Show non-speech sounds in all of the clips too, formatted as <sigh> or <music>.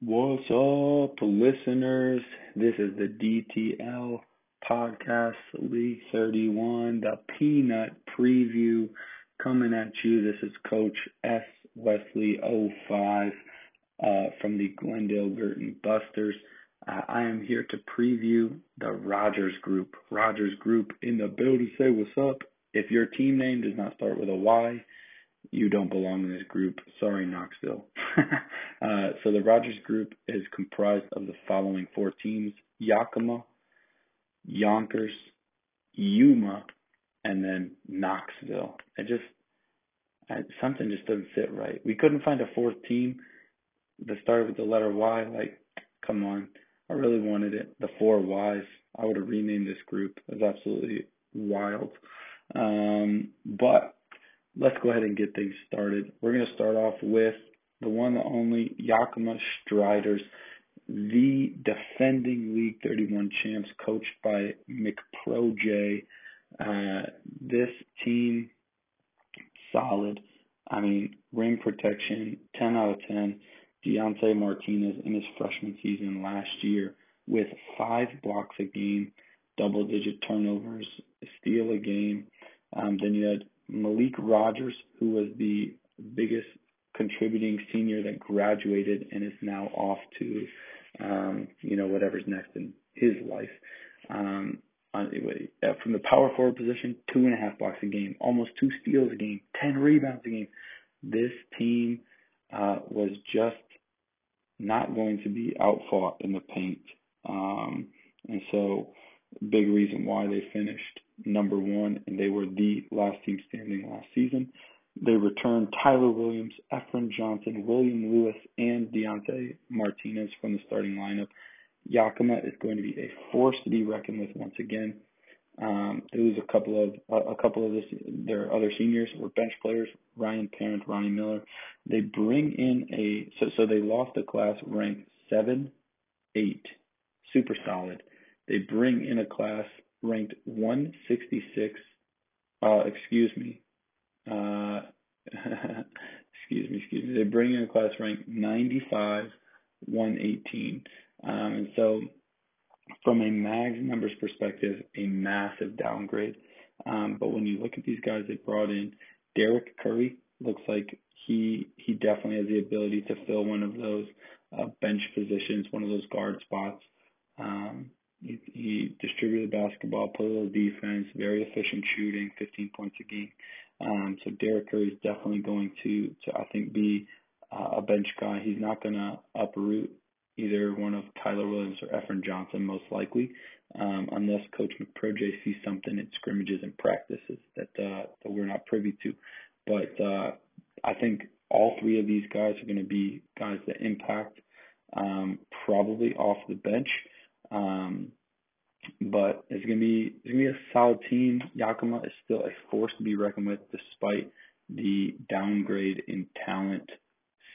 What's up, listeners? This is the DTL Podcast League 31, the Peanut Preview coming at you. This is Coach S. Wesley 05 uh, from the Glendale Girton Busters. Uh, I am here to preview the Rogers Group. Rogers Group in the building. Say what's up. If your team name does not start with a Y, you don't belong in this group. Sorry, Knoxville. <laughs> uh, so the Rogers Group is comprised of the following four teams: Yakima, Yonkers, Yuma, and then Knoxville. It just I, something just doesn't sit right. We couldn't find a fourth team that started with the letter Y. Like, come on. I really wanted it. The four Ys. I would have renamed this group. It was absolutely wild. Um, but let's go ahead and get things started. We're going to start off with the one, the only Yakima Striders, the defending League 31 champs, coached by McPro J. Uh, this team, solid. I mean, ring protection, 10 out of 10. Deontay Martinez in his freshman season last year with five blocks a game, double digit turnovers, steal a game. Um, then you had Malik Rogers, who was the biggest contributing senior that graduated and is now off to, um, you know, whatever's next in his life. Um, anyway, uh, from the power forward position, two and a half blocks a game, almost two steals a game, 10 rebounds a game. This team uh, was just not going to be outfought in the paint. Um, and so, big reason why they finished number one, and they were the last team standing last season. They returned Tyler Williams, Efren Johnson, William Lewis, and Deontay Martinez from the starting lineup. Yakima is going to be a force to be reckoned with once again. Um, they lose a couple of a couple of this, their other seniors were bench players. Ryan Parent, Ronnie Miller. They bring in a so so they lost a class ranked seven, eight, super solid. They bring in a class ranked 166. Uh, excuse me. Uh, <laughs> excuse me, excuse me. They bring in a class ranked 95, 118. Um, and so, from a MAGS numbers perspective, a massive downgrade. Um, but when you look at these guys they brought in, Derek Curry looks like he he definitely has the ability to fill one of those uh, bench positions, one of those guard spots. Um, he, he distributed basketball, played a little defense, very efficient shooting, 15 points a game. Um, so Derek Curry is definitely going to, to I think, be uh, a bench guy. He's not going to uproot either one of Tyler Williams or Efren Johnson, most likely, um, unless Coach McProJ sees something in scrimmages and practices that uh, that we're not privy to. But uh, I think all three of these guys are going to be guys that impact um, probably off the bench. Um, but it's gonna be it's gonna be a solid team. Yakima is still a force to be reckoned with, despite the downgrade in talent,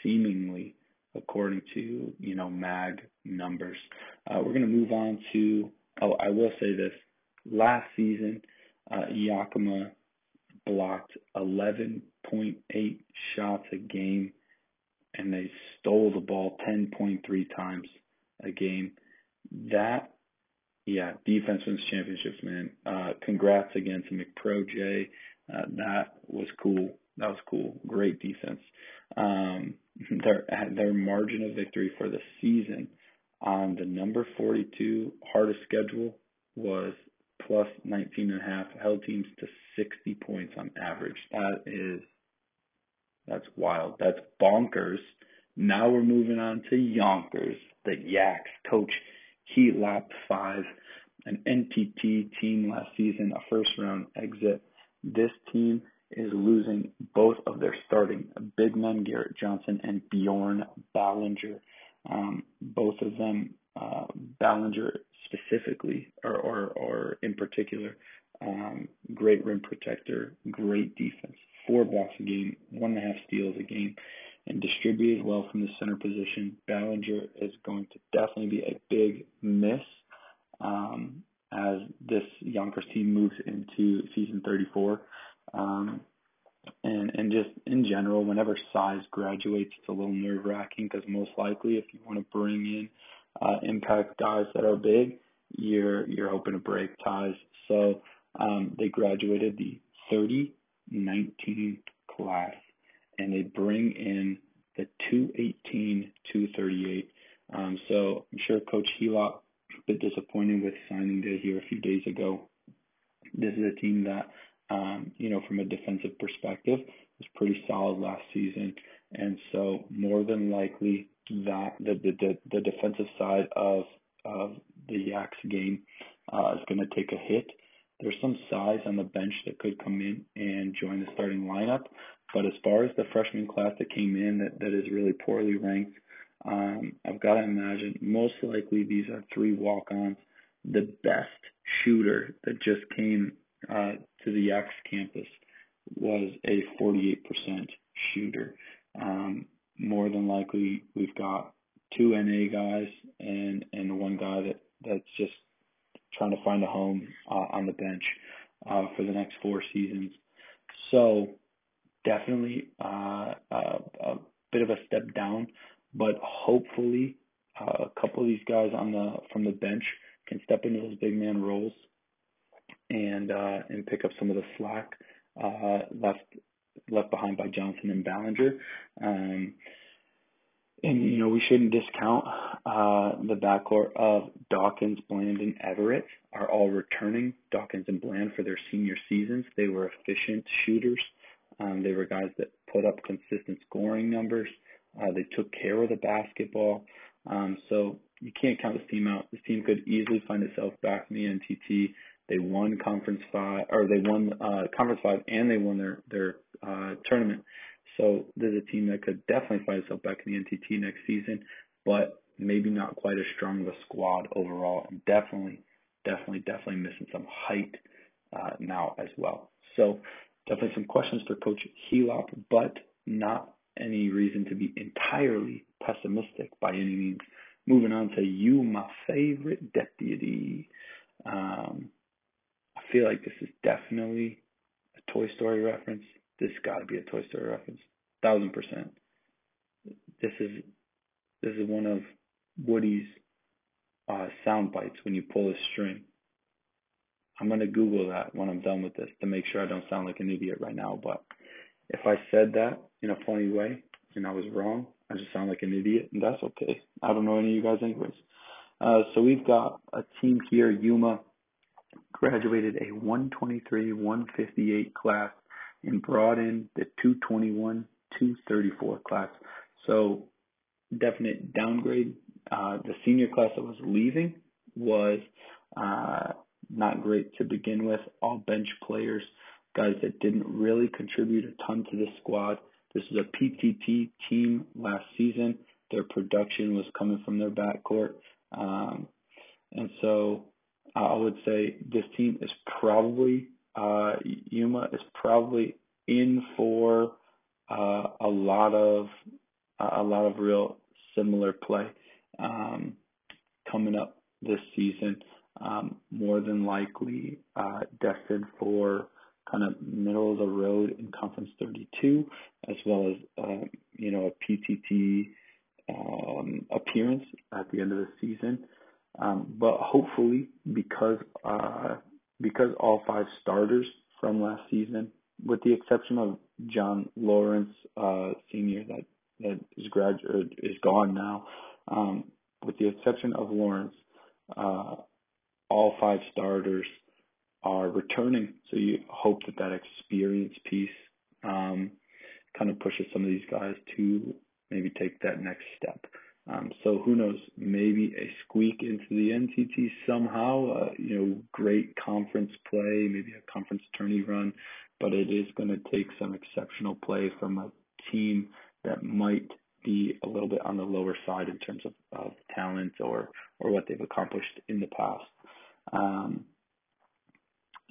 seemingly according to you know mag numbers. Uh, we're gonna move on to. Oh, I will say this: last season, uh, Yakima blocked 11.8 shots a game, and they stole the ball 10.3 times a game that yeah, defense wins championships, man. Uh, congrats again to McPro J. Uh, that was cool. That was cool. Great defense. Um, <laughs> their their margin of victory for the season on the number 42 hardest schedule was plus 19 and a half. Held teams to 60 points on average. That is that's wild. That's bonkers. Now we're moving on to Yonkers, the Yaks. Coach Helop 5, an NTT team last season, a first round exit. This team is losing both of their starting big men, Garrett Johnson and Bjorn Ballinger. Um, both of them, uh, Ballinger specifically, or, or, or in particular, um, great rim protector, great defense, four blocks a game, one and a half steals a game and distributed well from the center position. Ballinger is going to definitely be a big miss um, as this Yonkers team moves into season 34. Um, and and just in general, whenever size graduates, it's a little nerve wracking because most likely, if you want to bring in uh, impact guys that are big, you're you're hoping to break ties. So um, they graduated the 3019 class, and they bring in the 218 238. Um, so I'm sure Coach Helop a bit disappointed with signing day here a few days ago. This is a team that um, you know, from a defensive perspective, was pretty solid last season. And so more than likely that the the, the defensive side of of the Yaks game uh, is going to take a hit. There's some size on the bench that could come in and join the starting lineup. But as far as the freshman class that came in that, that is really poorly ranked, um, I've got to imagine most likely these are three walk-ons. The best shooter that just came uh, to the Yaks campus was a 48% shooter. Um, more than likely, we've got two NA guys and and one guy that that's just trying to find a home uh, on the bench uh, for the next four seasons. So definitely uh, a, a bit of a step down, but hopefully uh, a couple of these guys on the from the bench can step into those big man roles and uh, and pick up some of the slack uh, left left behind by Johnson and Ballinger. Um, and you know we shouldn't discount uh, the backcourt of Dawkins, Bland, and Everett are all returning. Dawkins and Bland for their senior seasons. They were efficient shooters. Um, they were guys that put up consistent scoring numbers. Uh, they took care of the basketball. Um, so you can't count this team out. This team could easily find itself back in the NTT they won conference five, or they won uh, conference five, and they won their their uh, tournament. So there's a team that could definitely find itself back in the NTT next season, but maybe not quite as strong of a squad overall, and definitely, definitely, definitely missing some height uh, now as well. So definitely some questions for Coach Helop, but not any reason to be entirely pessimistic by any means. Moving on to you, my favorite deputy. Um, I feel like this is definitely a Toy Story reference. This got to be a Toy Story reference, thousand percent. This is this is one of Woody's uh, sound bites when you pull a string. I'm gonna Google that when I'm done with this to make sure I don't sound like an idiot right now. But if I said that in a funny way and I was wrong, I just sound like an idiot, and that's okay. I don't know any of you guys anyways. Uh, so we've got a team here, Yuma graduated a 123 158 class and brought in the 221 234 class. So definite downgrade. Uh, the senior class that was leaving was uh, not great to begin with. All bench players, guys that didn't really contribute a ton to the squad. This was a PTT team last season. Their production was coming from their backcourt. Um, and so I would say this team is probably uh, Yuma is probably in for uh, a lot of a lot of real similar play um, coming up this season. Um, more than likely uh, destined for kind of middle of the road in Conference 32, as well as uh, you know a PTT um, appearance at the end of the season. Um, but hopefully, because uh, because all five starters from last season, with the exception of John Lawrence uh, Senior, that that is graduate is gone now, um, with the exception of Lawrence, uh, all five starters are returning. So you hope that that experience piece um, kind of pushes some of these guys to maybe take that next step. Um, so who knows? Maybe a squeak into the NTT somehow. Uh, you know, great conference play, maybe a conference tourney run, but it is going to take some exceptional play from a team that might be a little bit on the lower side in terms of, of talent or or what they've accomplished in the past. Um,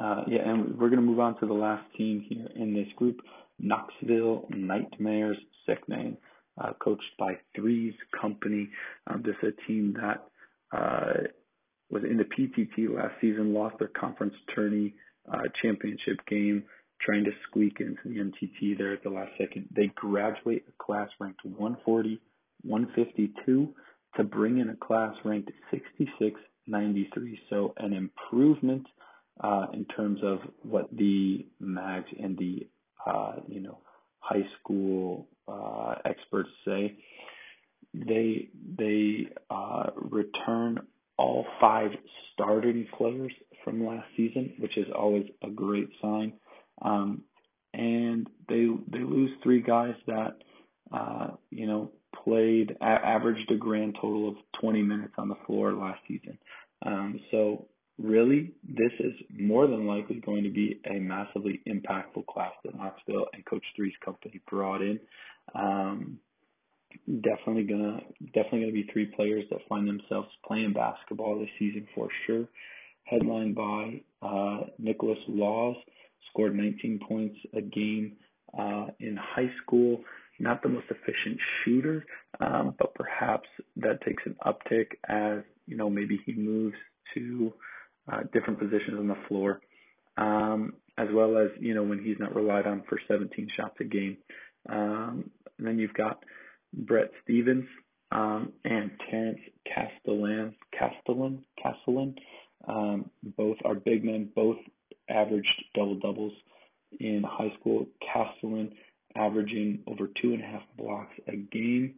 uh, yeah, and we're going to move on to the last team here in this group, Knoxville Nightmares, sick name uh, coached by Threes Company. Um, this is a team that uh, was in the PTT last season, lost their conference tourney uh, championship game trying to squeak into the NTT there at the last second. They graduate a class ranked 140, 152 to bring in a class ranked 66, 93. So an improvement uh, in terms of what the mags and the uh, you know high school uh, experts say. They they uh, return all five starting players from last season, which is always a great sign. Um, and they they lose three guys that uh, you know played averaged a grand total of 20 minutes on the floor last season. Um, so really, this is more than likely going to be a massively impactful class that Knoxville and Coach Three's company brought in. Um, definitely gonna definitely gonna be three players that find themselves playing basketball this season for sure. Headlined by uh, Nicholas Laws, scored 19 points a game uh, in high school. Not the most efficient shooter, um, but perhaps that takes an uptick as you know maybe he moves to uh, different positions on the floor, um, as well as you know when he's not relied on for 17 shots a game. Um, and then you've got Brett Stevens um, and Terrence Castellan, Castellan, Castellan. Um, both are big men. Both averaged double doubles in high school. Castellan averaging over two and a half blocks a game.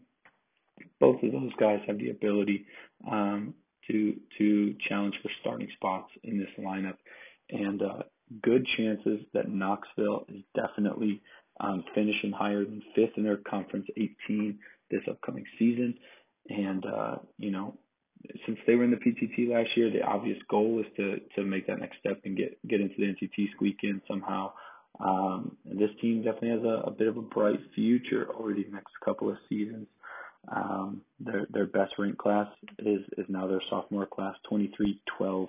Both of those guys have the ability um, to to challenge for starting spots in this lineup, and uh, good chances that Knoxville is definitely um, finishing higher than fifth in their conference 18 this upcoming season. And uh, you know, since they were in the PTT last year, the obvious goal is to to make that next step and get get into the NTT squeak in somehow. Um, and this team definitely has a, a bit of a bright future over the next couple of seasons. Um, their their best ranked class is is now their sophomore class, 23-12,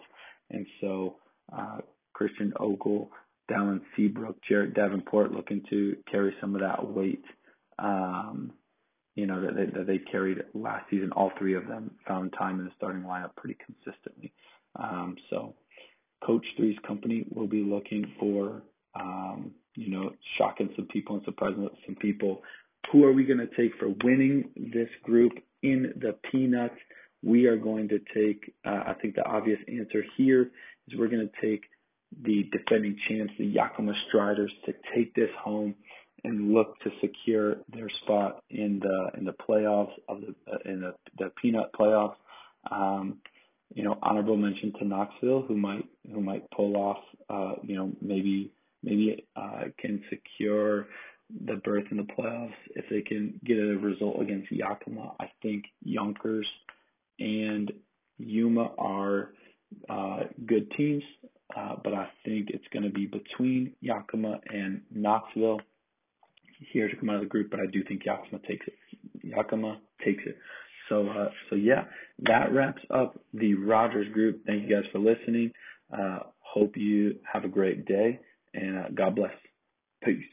and so uh, Christian Ogle, Dallin Seabrook, Jarrett Davenport looking to carry some of that weight. Um, you know that they, that they carried last season. All three of them found time in the starting lineup pretty consistently. Um, so, Coach Three's company will be looking for um, you know shocking some people and surprising some people who are we going to take for winning this group in the peanuts? We are going to take, uh, I think the obvious answer here is we're going to take the defending champs, the Yakima Striders, to take this home and look to secure their spot in the in the playoffs of the uh, in the, the peanut playoffs. Um, you know, honorable mention to Knoxville, who might who might pull off, uh, you know, maybe maybe uh, can secure the berth in the playoffs if they can get a result against Yakima. I think Yonkers and Yuma are uh, good teams, uh, but I think it's going to be between Yakima and Knoxville here to come out of the group. But I do think Yakima takes it. Yakima takes it. So, uh, so yeah, that wraps up the Rogers group. Thank you guys for listening. Uh, hope you have a great day, and uh, God bless. Peace.